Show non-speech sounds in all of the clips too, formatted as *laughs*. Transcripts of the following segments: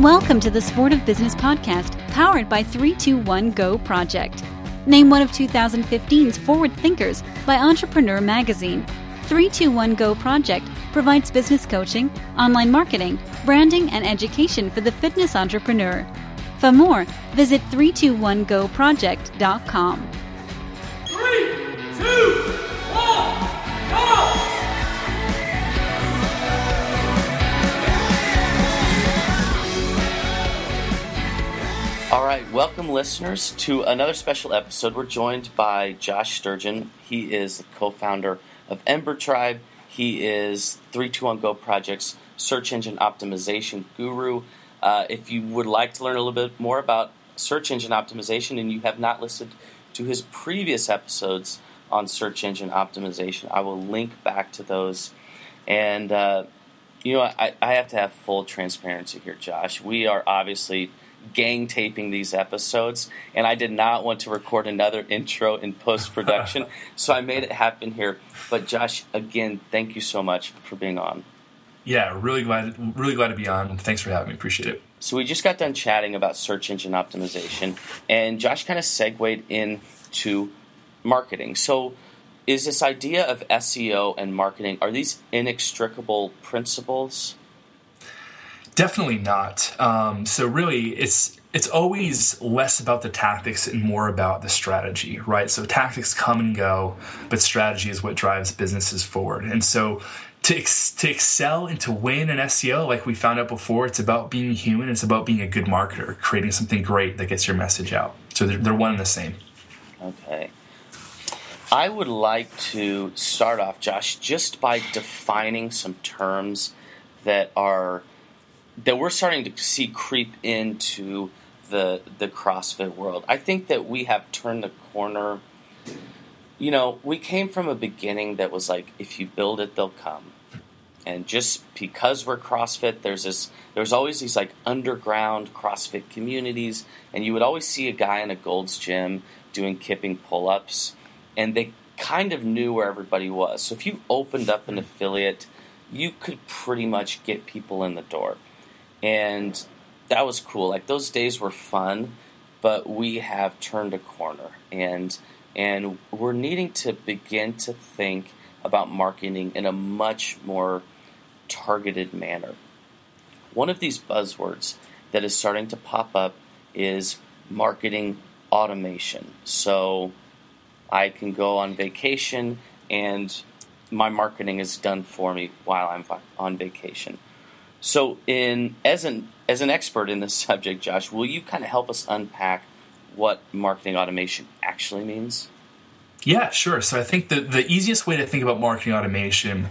Welcome to the Sport of Business podcast, powered by 321 Go Project. Named one of 2015's Forward Thinkers by Entrepreneur Magazine, 321 Go Project provides business coaching, online marketing, branding, and education for the fitness entrepreneur. For more, visit 321goproject.com. Three, two, All right, welcome listeners to another special episode. We're joined by Josh Sturgeon. He is the co-founder of Ember Tribe. He is 321 Go Project's search engine optimization guru. Uh, if you would like to learn a little bit more about search engine optimization and you have not listened to his previous episodes on search engine optimization, I will link back to those. And uh, you know, I, I have to have full transparency here, Josh. We are obviously gang taping these episodes, and I did not want to record another intro in post production, *laughs* so I made it happen here. But Josh, again, thank you so much for being on. Yeah, really glad, really glad to be on. Thanks for having me. Appreciate it. So we just got done chatting about search engine optimization, and Josh kind of segued into marketing. So, is this idea of SEO and marketing are these inextricable principles? Definitely not. Um, so really, it's it's always less about the tactics and more about the strategy, right? So tactics come and go, but strategy is what drives businesses forward. And so to, ex- to excel and to win in SEO, like we found out before, it's about being human. It's about being a good marketer, creating something great that gets your message out. So they're, they're one and the same. Okay. I would like to start off, Josh, just by defining some terms that are that we're starting to see creep into the the CrossFit world. I think that we have turned the corner. You know, we came from a beginning that was like, if you build it, they'll come. And just because we're CrossFit, there's this, there's always these like underground CrossFit communities, and you would always see a guy in a Gold's Gym doing kipping pull-ups, and they kind of knew where everybody was. So if you opened up an affiliate, you could pretty much get people in the door and that was cool. Like those days were fun, but we have turned a corner, and and we're needing to begin to think about marketing in a much more targeted manner. One of these buzzwords that is starting to pop up is marketing automation. So I can go on vacation and my marketing is done for me while I'm on vacation. So, in as an as an expert in this *laughs* subject, Josh, will you kind of help us unpack what marketing automation actually means? Yeah, sure. So I think the, the easiest way to think about marketing automation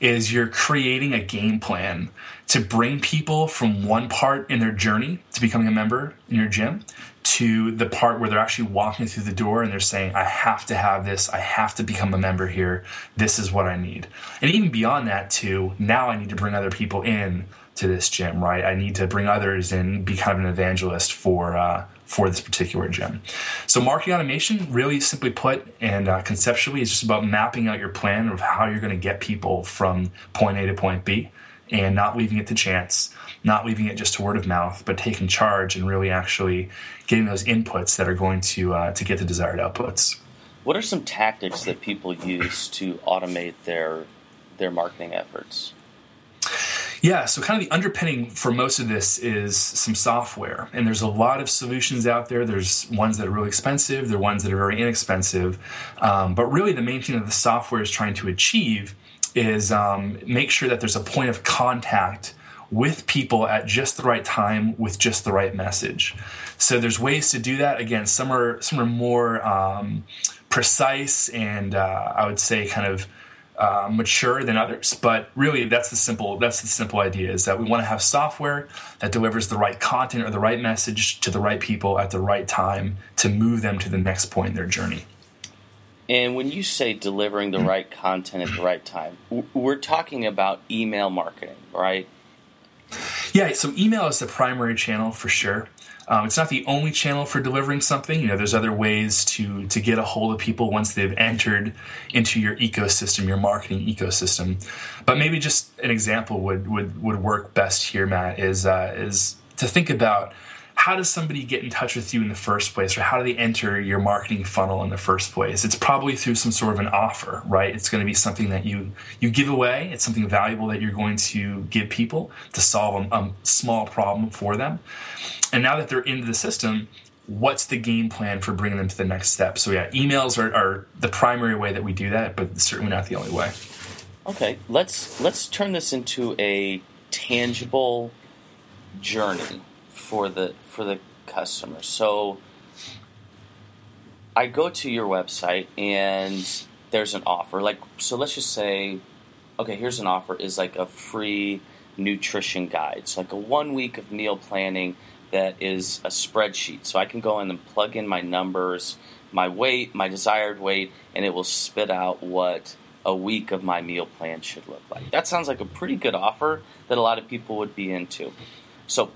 is you're creating a game plan to bring people from one part in their journey to becoming a member in your gym to the part where they're actually walking through the door and they're saying, I have to have this, I have to become a member here, this is what I need. And even beyond that, too, now I need to bring other people in to this gym, right? I need to bring others in, be kind of an evangelist for uh, for this particular gym. So marketing automation, really simply put and uh, conceptually, is just about mapping out your plan of how you're going to get people from point A to point B, and not leaving it to chance, not leaving it just to word of mouth, but taking charge and really actually getting those inputs that are going to uh, to get the desired outputs. What are some tactics that people use to automate their their marketing efforts? Yeah, so kind of the underpinning for most of this is some software. And there's a lot of solutions out there. There's ones that are really expensive, there are ones that are very inexpensive. Um, but really, the main thing that the software is trying to achieve is um, make sure that there's a point of contact with people at just the right time with just the right message. So there's ways to do that. Again, some are some are more um, precise and uh, I would say kind of uh, mature than others. But really, that's the simple that's the simple idea is that we want to have software that delivers the right content or the right message to the right people at the right time to move them to the next point in their journey. And when you say delivering the right content at the right time, we're talking about email marketing, right? Yeah, so email is the primary channel for sure. Um, it's not the only channel for delivering something. You know, there's other ways to to get a hold of people once they've entered into your ecosystem, your marketing ecosystem. But maybe just an example would would would work best here, Matt. Is uh, is to think about how does somebody get in touch with you in the first place or how do they enter your marketing funnel in the first place? It's probably through some sort of an offer right? It's going to be something that you you give away. It's something valuable that you're going to give people to solve a, a small problem for them. And now that they're into the system what's the game plan for bringing them to the next step? So yeah emails are, are the primary way that we do that but certainly not the only way. Okay, let's let's turn this into a tangible journey for the for the customer. So I go to your website and there's an offer. Like so let's just say okay, here's an offer is like a free nutrition guide. It's like a 1 week of meal planning that is a spreadsheet. So I can go in and plug in my numbers, my weight, my desired weight, and it will spit out what a week of my meal plan should look like. That sounds like a pretty good offer that a lot of people would be into. So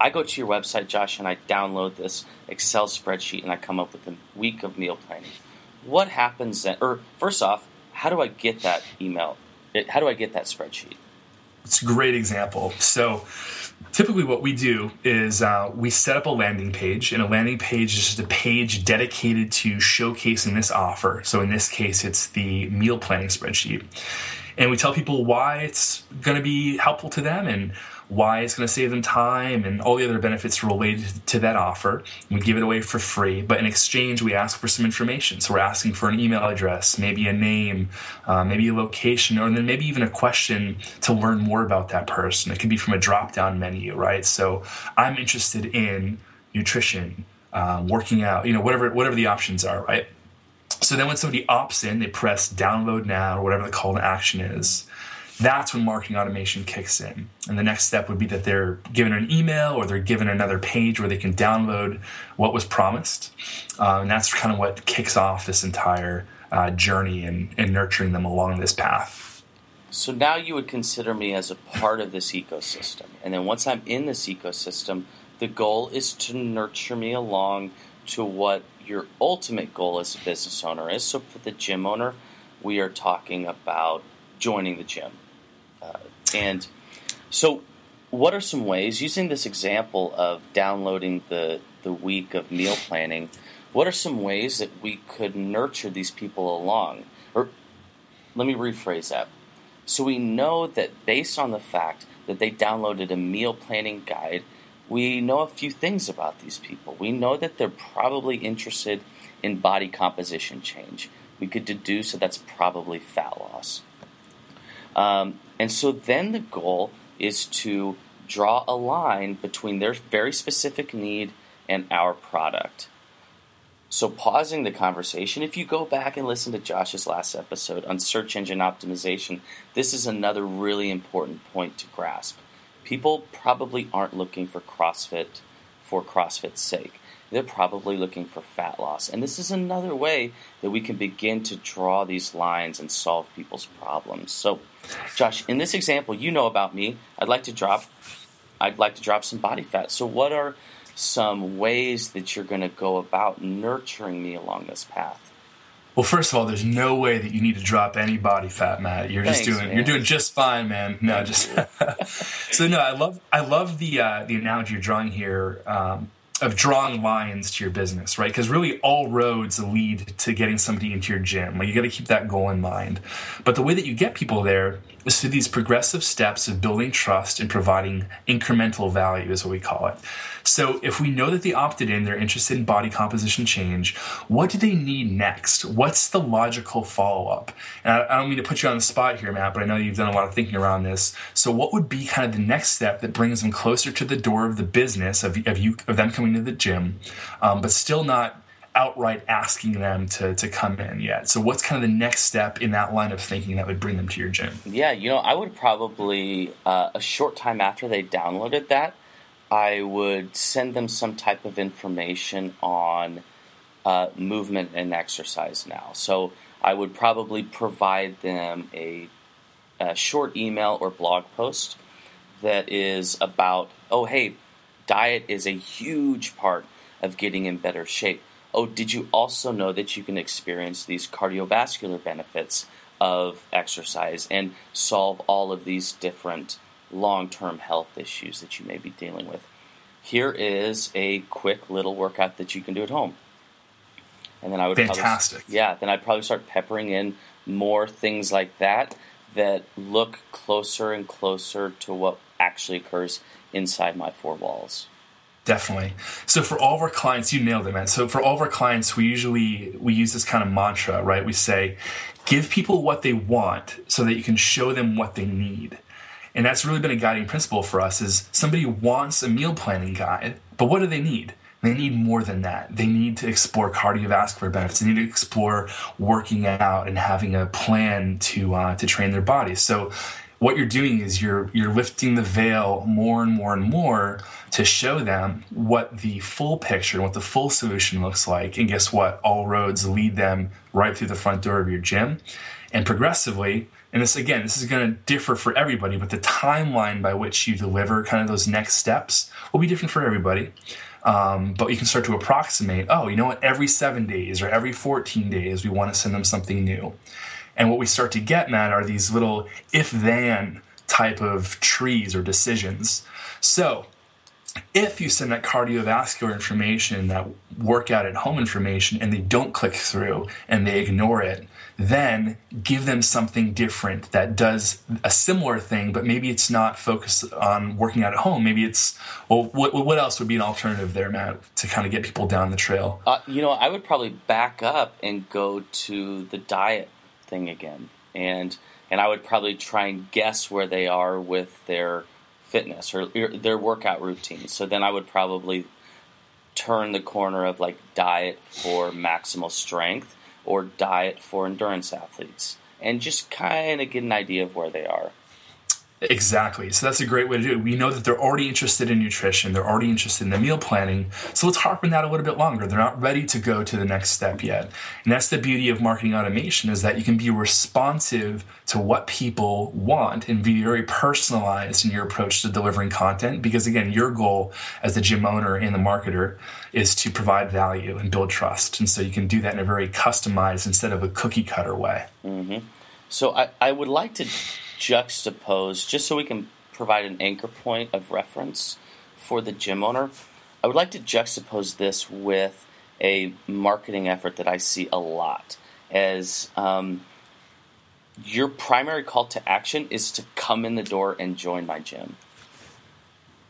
I go to your website, Josh, and I download this Excel spreadsheet and I come up with a week of meal planning. What happens then? Or first off, how do I get that email? How do I get that spreadsheet? It's a great example. So typically what we do is uh, we set up a landing page and a landing page is just a page dedicated to showcasing this offer so in this case it's the meal planning spreadsheet and we tell people why it's going to be helpful to them and why it's going to save them time and all the other benefits related to that offer. We give it away for free, but in exchange, we ask for some information. So we're asking for an email address, maybe a name, uh, maybe a location, or then maybe even a question to learn more about that person. It could be from a drop down menu, right? So I'm interested in nutrition, uh, working out, you know, whatever whatever the options are, right? So then when somebody opts in, they press download now or whatever the call to action is that's when marketing automation kicks in. And the next step would be that they're given an email or they're given another page where they can download what was promised. Uh, and that's kind of what kicks off this entire uh, journey and, and nurturing them along this path. So now you would consider me as a part of this ecosystem. And then once I'm in this ecosystem, the goal is to nurture me along to what your ultimate goal as a business owner is. So for the gym owner, we are talking about joining the gym. Uh, and so, what are some ways, using this example of downloading the, the week of meal planning, what are some ways that we could nurture these people along? Or let me rephrase that. So, we know that based on the fact that they downloaded a meal planning guide, we know a few things about these people. We know that they're probably interested in body composition change. We could deduce that that's probably fat loss. Um, and so then the goal is to draw a line between their very specific need and our product. So, pausing the conversation, if you go back and listen to Josh's last episode on search engine optimization, this is another really important point to grasp. People probably aren't looking for CrossFit for CrossFit's sake. They're probably looking for fat loss. And this is another way that we can begin to draw these lines and solve people's problems. So, Josh, in this example, you know about me. I'd like to drop I'd like to drop some body fat. So what are some ways that you're going to go about nurturing me along this path? Well, first of all, there's no way that you need to drop any body fat, Matt. You're Thanks, just doing man. you're doing just fine, man. No, just *laughs* *laughs* so no. I love I love the uh, the analogy you're drawing here. Um, of drawing lines to your business, right? Because really all roads lead to getting somebody into your gym. Like you got to keep that goal in mind. But the way that you get people there is through these progressive steps of building trust and providing incremental value, is what we call it. So if we know that they opted in, they're interested in body composition change, what do they need next? What's the logical follow up? And I, don't mean to put you on the spot here, Matt, but I know you've done a lot of thinking around this. So what would be kind of the next step that brings them closer to the door of the business of, of you of them coming to the gym, um, but still not outright asking them to, to come in yet. So what's kind of the next step in that line of thinking that would bring them to your gym? Yeah, you know, I would probably, uh, a short time after they downloaded that, I would send them some type of information on uh, movement and exercise now. So I would probably provide them a, a short email or blog post that is about, oh, hey, diet is a huge part of getting in better shape. Oh, did you also know that you can experience these cardiovascular benefits of exercise and solve all of these different long term health issues that you may be dealing with. Here is a quick little workout that you can do at home. And then I would fantastic. Probably, yeah, then I'd probably start peppering in more things like that that look closer and closer to what actually occurs inside my four walls. Definitely. So for all of our clients, you nailed it, man. So for all of our clients, we usually we use this kind of mantra, right? We say, give people what they want so that you can show them what they need. And that's really been a guiding principle for us is somebody wants a meal planning guide, but what do they need? They need more than that. They need to explore cardiovascular benefits. They need to explore working out and having a plan to uh, to train their bodies. So what you're doing is you're you're lifting the veil more and more and more to show them what the full picture, and what the full solution looks like. And guess what? All roads lead them right through the front door of your gym. And progressively, and this again, this is going to differ for everybody, but the timeline by which you deliver kind of those next steps will be different for everybody. Um, but you can start to approximate, oh, you know what, every seven days or every 14 days, we want to send them something new. And what we start to get, Matt, are these little if then type of trees or decisions. So if you send that cardiovascular information, that workout at home information, and they don't click through and they ignore it, then give them something different that does a similar thing, but maybe it's not focused on working out at home. Maybe it's, well, what, what else would be an alternative there, Matt, to kind of get people down the trail? Uh, you know, I would probably back up and go to the diet thing again. And, and I would probably try and guess where they are with their fitness or their workout routine. So then I would probably turn the corner of like diet for maximal strength or diet for endurance athletes and just kind of get an idea of where they are. Exactly. So that's a great way to do it. We know that they're already interested in nutrition, they're already interested in the meal planning. So let's harpen that a little bit longer. They're not ready to go to the next step yet. And that's the beauty of marketing automation is that you can be responsive to what people want and be very personalized in your approach to delivering content because again, your goal as the gym owner and the marketer is to provide value and build trust. And so you can do that in a very customized instead of a cookie cutter way. Mm-hmm. So I, I would like to juxtapose, just so we can provide an anchor point of reference for the gym owner, I would like to juxtapose this with a marketing effort that I see a lot as um, your primary call to action is to come in the door and join my gym.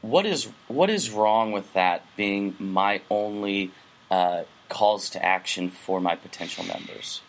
What is what is wrong with that being my only uh, calls to action for my potential members?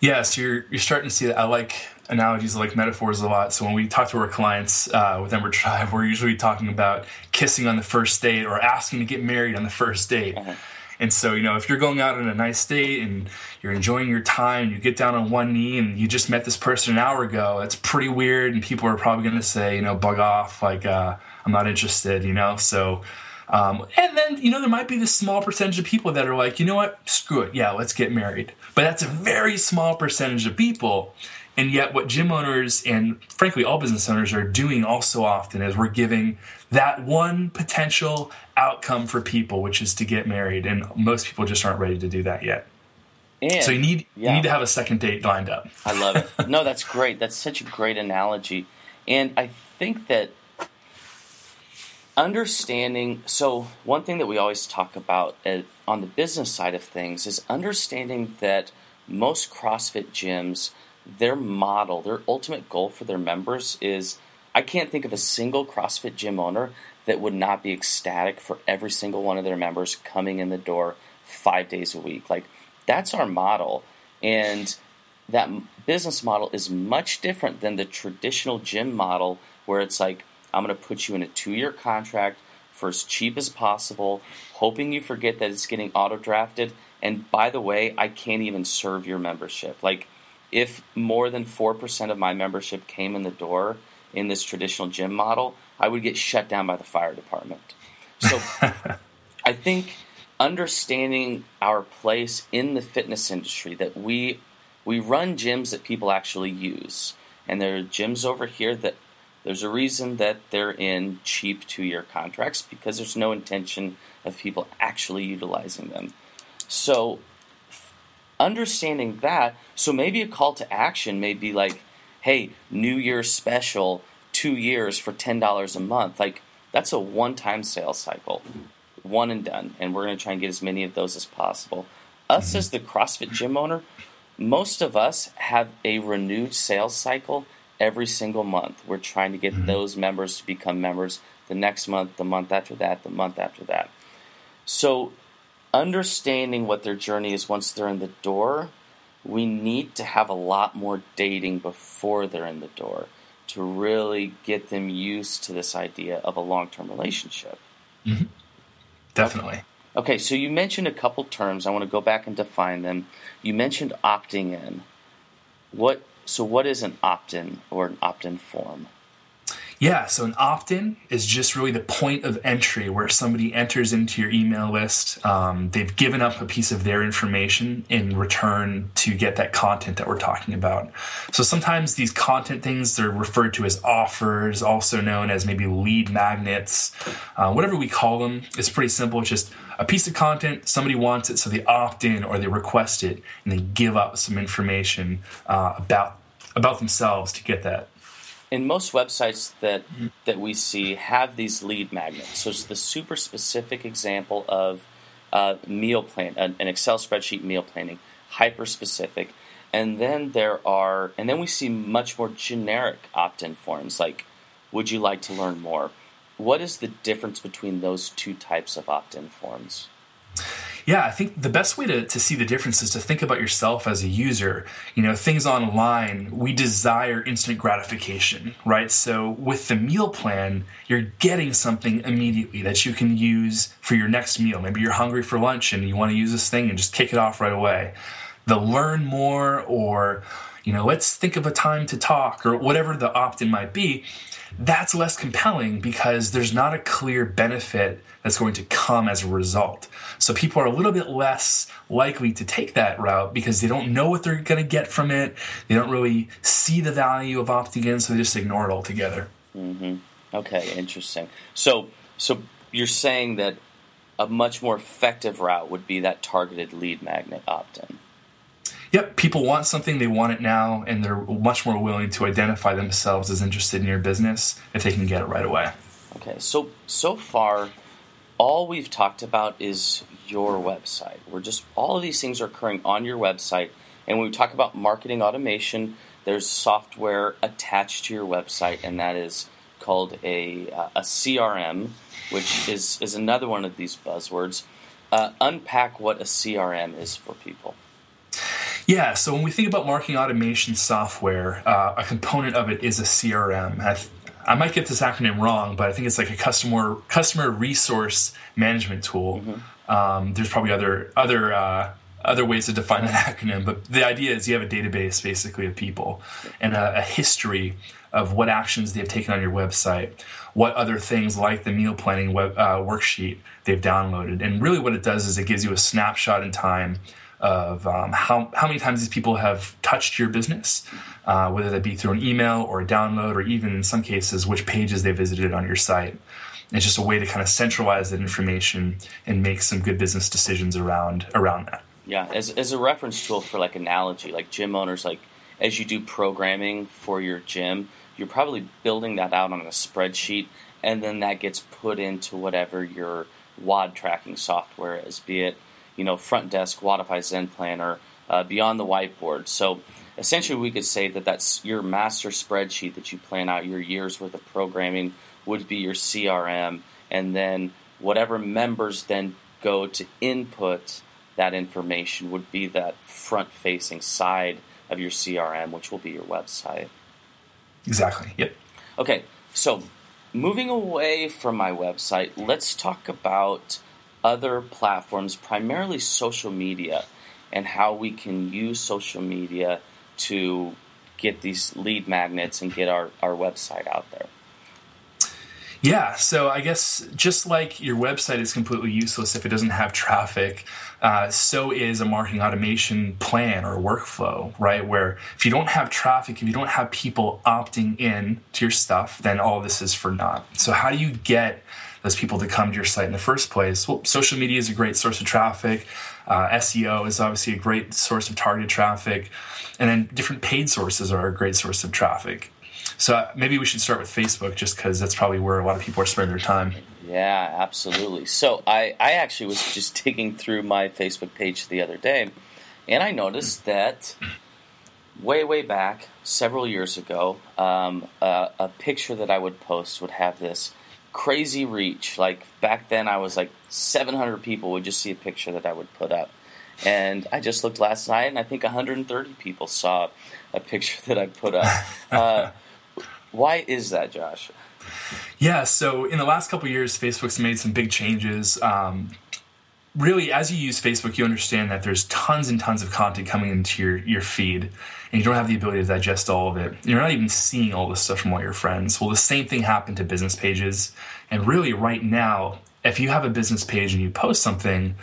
Yes, you're you're starting to see that. I like analogies, like metaphors a lot. So when we talk to our clients uh, with Ember Tribe, we're usually talking about kissing on the first date or asking to get married on the first date. Uh-huh. And so, you know, if you're going out on a nice date and you're enjoying your time, you get down on one knee and you just met this person an hour ago, that's pretty weird. And people are probably going to say, you know, bug off, like, uh, I'm not interested, you know? So, um, and then, you know, there might be this small percentage of people that are like, you know what, screw it, yeah, let's get married. But that's a very small percentage of people. And yet, what gym owners and frankly all business owners are doing also often is we're giving that one potential outcome for people, which is to get married. And most people just aren't ready to do that yet. And, so you need yeah. you need to have a second date lined up. I love it. *laughs* no, that's great. That's such a great analogy. And I think that understanding so one thing that we always talk about at, on the business side of things is understanding that most CrossFit gyms their model, their ultimate goal for their members is I can't think of a single CrossFit gym owner that would not be ecstatic for every single one of their members coming in the door five days a week. Like, that's our model. And that business model is much different than the traditional gym model where it's like, I'm going to put you in a two year contract for as cheap as possible, hoping you forget that it's getting auto drafted. And by the way, I can't even serve your membership. Like, if more than 4% of my membership came in the door in this traditional gym model, I would get shut down by the fire department. So *laughs* I think understanding our place in the fitness industry that we we run gyms that people actually use. And there are gyms over here that there's a reason that they're in cheap two year contracts because there's no intention of people actually utilizing them. So understanding that, so maybe a call to action may be like, hey, New Year's special, two years for ten dollars a month. Like that's a one-time sales cycle, one and done. And we're going to try and get as many of those as possible. Us Mm-hmm. as the CrossFit gym owner, most of us have a renewed sales cycle every single month. We're trying to get those members to become members the next month, the month after that, the month after that. So, understanding what their journey is once they're in the door, we need to have a lot more dating before they're in the door to really get them used to this idea of a long term relationship. Mm-hmm. Definitely. Okay, so you mentioned a couple terms. I want to go back and define them. You mentioned opting in. What so what is an opt-in or an opt-in form? Yeah, so an opt in is just really the point of entry where somebody enters into your email list. Um, they've given up a piece of their information in return to get that content that we're talking about. So sometimes these content things they're referred to as offers, also known as maybe lead magnets, uh, whatever we call them. It's pretty simple. It's just a piece of content, somebody wants it, so they opt in or they request it and they give up some information uh, about about themselves to get that. And most websites that that we see have these lead magnets. So it's the super specific example of uh, meal plan, an, an Excel spreadsheet meal planning, hyper specific. And then there are, and then we see much more generic opt-in forms like, "Would you like to learn more?" What is the difference between those two types of opt-in forms? Yeah, I think the best way to, to see the difference is to think about yourself as a user. You know, things online, we desire instant gratification, right? So with the meal plan, you're getting something immediately that you can use for your next meal. Maybe you're hungry for lunch and you want to use this thing and just kick it off right away. The learn more or, you know, let's think of a time to talk or whatever the opt in might be, that's less compelling because there's not a clear benefit that's going to come as a result. So people are a little bit less likely to take that route because they don't know what they're going to get from it. They don't really see the value of opting in, so they just ignore it altogether. Mm-hmm. Okay, interesting. So, so you're saying that a much more effective route would be that targeted lead magnet opt-in. Yep, people want something, they want it now, and they're much more willing to identify themselves as interested in your business if they can get it right away. Okay, so so far, all we've talked about is your website. We're just all of these things are occurring on your website, and when we talk about marketing automation, there's software attached to your website, and that is called a uh, a CRM, which is is another one of these buzzwords. Uh, unpack what a CRM is for people. Yeah, so when we think about marketing automation software, uh, a component of it is a CRM. I, th- I might get this acronym wrong, but I think it's like a customer customer resource management tool. Um, there's probably other other uh, other ways to define that *laughs* acronym, but the idea is you have a database basically of people and a, a history of what actions they've taken on your website, what other things like the meal planning web uh, worksheet they've downloaded, and really what it does is it gives you a snapshot in time of um, how, how many times these people have touched your business, uh, whether that be through an email or a download, or even in some cases, which pages they visited on your site. It's just a way to kind of centralize that information and make some good business decisions around around that. Yeah, as, as a reference tool for like analogy, like gym owners, like as you do programming for your gym, you're probably building that out on a spreadsheet, and then that gets put into whatever your WOD tracking software is, be it you know Front Desk, Wodify Zen Planner, uh, Beyond the Whiteboard. So essentially, we could say that that's your master spreadsheet that you plan out your years worth of programming would be your CRM, and then whatever members then go to input that information would be that front facing side of your CRM, which will be your website. Exactly. Yep. Okay, so moving away from my website, let's talk about other platforms, primarily social media, and how we can use social media to get these lead magnets and get our, our website out there. Yeah, so I guess just like your website is completely useless if it doesn't have traffic, uh, so is a marketing automation plan or workflow, right? Where if you don't have traffic, if you don't have people opting in to your stuff, then all this is for naught. So, how do you get those people to come to your site in the first place? Well, social media is a great source of traffic. Uh, SEO is obviously a great source of targeted traffic. And then different paid sources are a great source of traffic. So uh, maybe we should start with Facebook, just because that's probably where a lot of people are spending their time. Yeah, absolutely. So I, I actually was just *laughs* digging through my Facebook page the other day, and I noticed that way, way back, several years ago, um, uh, a picture that I would post would have this crazy reach. Like back then, I was like 700 people would just see a picture that I would put up. And I just looked last night, and I think 130 people saw a picture *laughs* that I put up. *laughs* Uh, why is that, Josh? Yeah, so in the last couple years, Facebook's made some big changes. Um, really, as you use Facebook, you understand that there's tons and tons of content coming into your, your feed, and you don't have the ability to digest all of it. You're not even seeing all this stuff from all your friends. Well, the same thing happened to business pages. And really, right now, if you have a business page and you post something,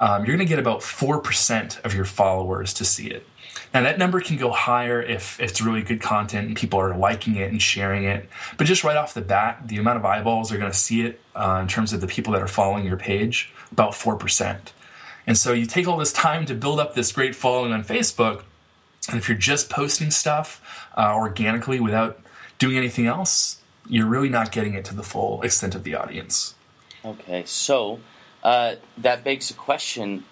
um, you're going to get about 4% of your followers to see it. Now, that number can go higher if, if it's really good content and people are liking it and sharing it. But just right off the bat, the amount of eyeballs are going to see it uh, in terms of the people that are following your page, about 4%. And so you take all this time to build up this great following on Facebook. And if you're just posting stuff uh, organically without doing anything else, you're really not getting it to the full extent of the audience. Okay, so uh, that begs the question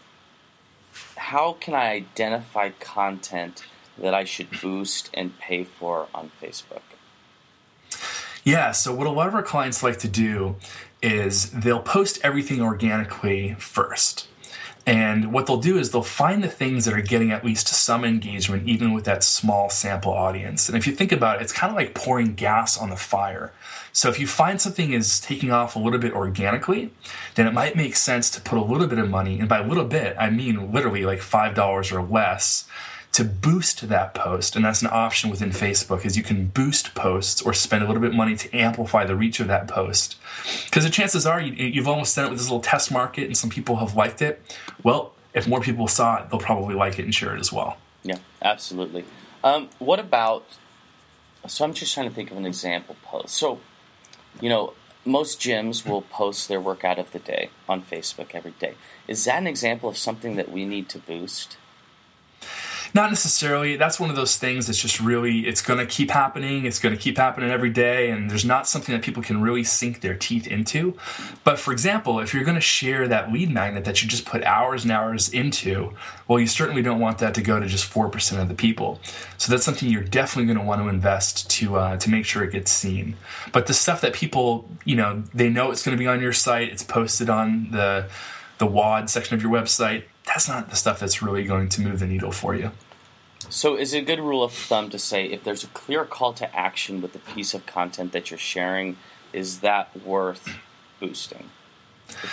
how can I identify content that I should boost and pay for on Facebook? Yeah, so what a lot of our clients like to do is they'll post everything organically first. And what they'll do is they'll find the things that are getting at least some engagement, even with that small sample audience. And if you think about it, it's kind of like pouring gas on the fire. So if you find something is taking off a little bit organically, then it might make sense to put a little bit of money, and by a little bit, I mean literally like $5 or less, to boost that post. And that's an option within Facebook is you can boost posts or spend a little bit of money to amplify the reach of that post. Because the chances are you, have almost done it with this little test market and some people have liked it. Well, if more people saw it, they'll probably like it and share it as well. Yeah, absolutely. Um, what about, so I'm just trying to think of an example post. So, you know, most gyms will post their workout of the day on Facebook every day. Is that an example of something that we need to boost? Not necessarily. That's one of those things that's just really, it's going to keep happening. It's going to keep happening every day. And there's not something that people can really sink their teeth into. But for example, if you're going to share that lead magnet that you just put hours and hours into, well, you certainly don't want that to go to just 4% of the people. So that's something you're definitely going to want to invest to, uh, to make sure it gets seen. But the stuff that people, you know, they know it's going to be on your site, it's posted on the, the WOD section of your website, that's not the stuff that's really going to move the needle for you. So, is it a good rule of thumb to say if there's a clear call to action with the piece of content that you're sharing, is that worth boosting?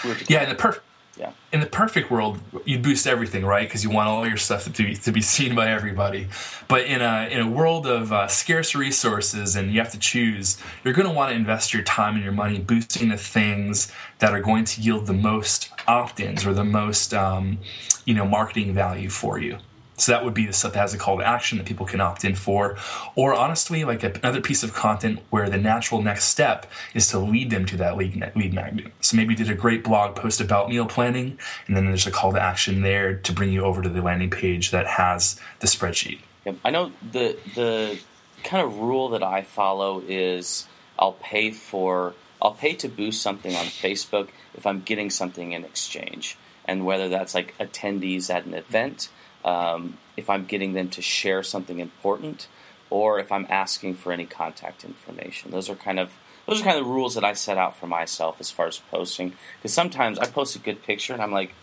We yeah, in the perfect yeah. In the perfect world, you'd boost everything, right? Because you want all your stuff to be to be seen by everybody. But in a in a world of uh, scarce resources, and you have to choose, you're going to want to invest your time and your money boosting the things that are going to yield the most opt-ins or the most um, you know marketing value for you. So that would be the stuff that has a call to action that people can opt in for. Or honestly, like another piece of content where the natural next step is to lead them to that lead, lead magnet. So maybe you did a great blog post about meal planning, and then there's a call to action there to bring you over to the landing page that has the spreadsheet. I know the the kind of rule that I follow is I'll pay for I'll pay to boost something on Facebook if I'm getting something in exchange, and whether that's like attendees at an event um, if I'm getting them to share something important or if I'm asking for any contact information. Those are kind of those are kind of the rules that I set out for myself as far as posting. Because sometimes I post a good picture and I'm like,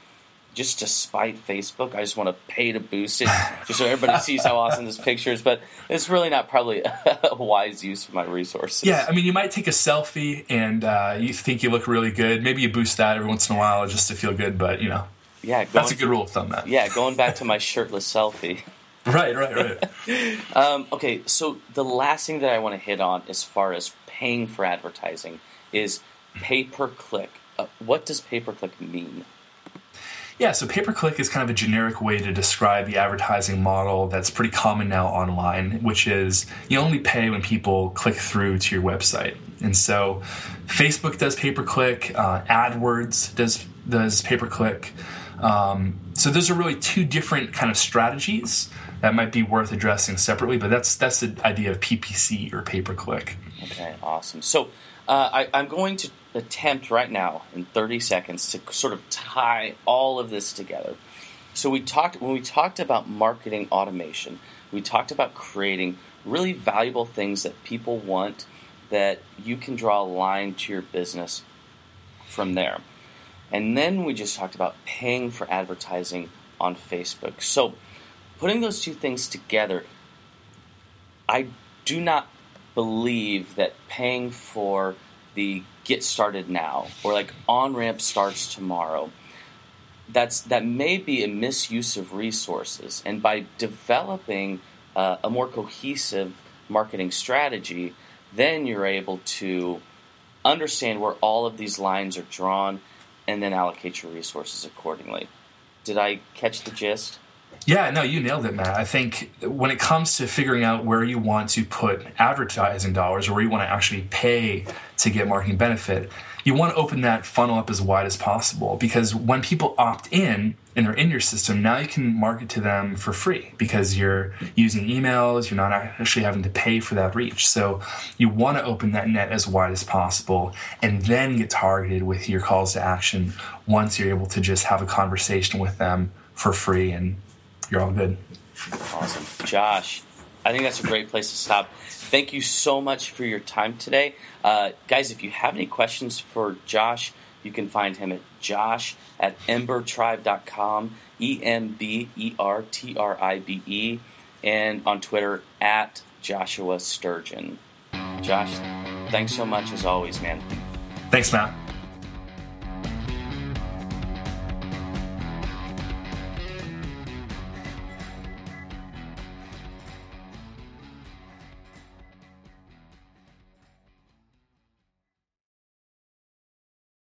just to spite Facebook, I just want to pay to boost it, *laughs* just so everybody sees how awesome this picture is. But it's really not probably *laughs* a wise use of my resources. Yeah, I mean, you might take a selfie and uh, you think you look really good. Maybe you boost that every once in a while just to feel good, but you know, yeah, that's a good rule of thumb. That yeah, going back to my shirtless selfie. *laughs* Right, right, right. *laughs* um, okay, so the last thing that I want to hit on, as far as paying for advertising, is pay per click. Uh, what does pay per click mean? Yeah, so pay per click is kind of a generic way to describe the advertising model that's pretty common now online, which is you only pay when people click through to your website. And so Facebook does pay per click, uh, AdWords does does pay per click. Um, so those are really two different kind of strategies that might be worth addressing separately. But that's that's the idea of PPC or pay per click. Okay, awesome. So uh, I, I'm going to attempt right now in 30 seconds to sort of tie all of this together. So we talked when we talked about marketing automation, we talked about creating really valuable things that people want that you can draw a line to your business from there. And then we just talked about paying for advertising on Facebook. So putting those two things together, I do not believe that paying for the get started now or like on ramp starts tomorrow that's that may be a misuse of resources and by developing uh, a more cohesive marketing strategy then you're able to understand where all of these lines are drawn and then allocate your resources accordingly did i catch the gist yeah, no, you nailed it, Matt. I think when it comes to figuring out where you want to put advertising dollars or where you want to actually pay to get marketing benefit, you want to open that funnel up as wide as possible because when people opt in and they're in your system, now you can market to them for free because you're using emails, you're not actually having to pay for that reach. So you want to open that net as wide as possible and then get targeted with your calls to action once you're able to just have a conversation with them for free and you're all good. Awesome. Josh, I think that's a great place to stop. Thank you so much for your time today. Uh, guys, if you have any questions for Josh, you can find him at josh at embertribe.com, E M B E R T R I B E, and on Twitter at Joshua Sturgeon. Josh, thanks so much as always, man. Thanks, Matt.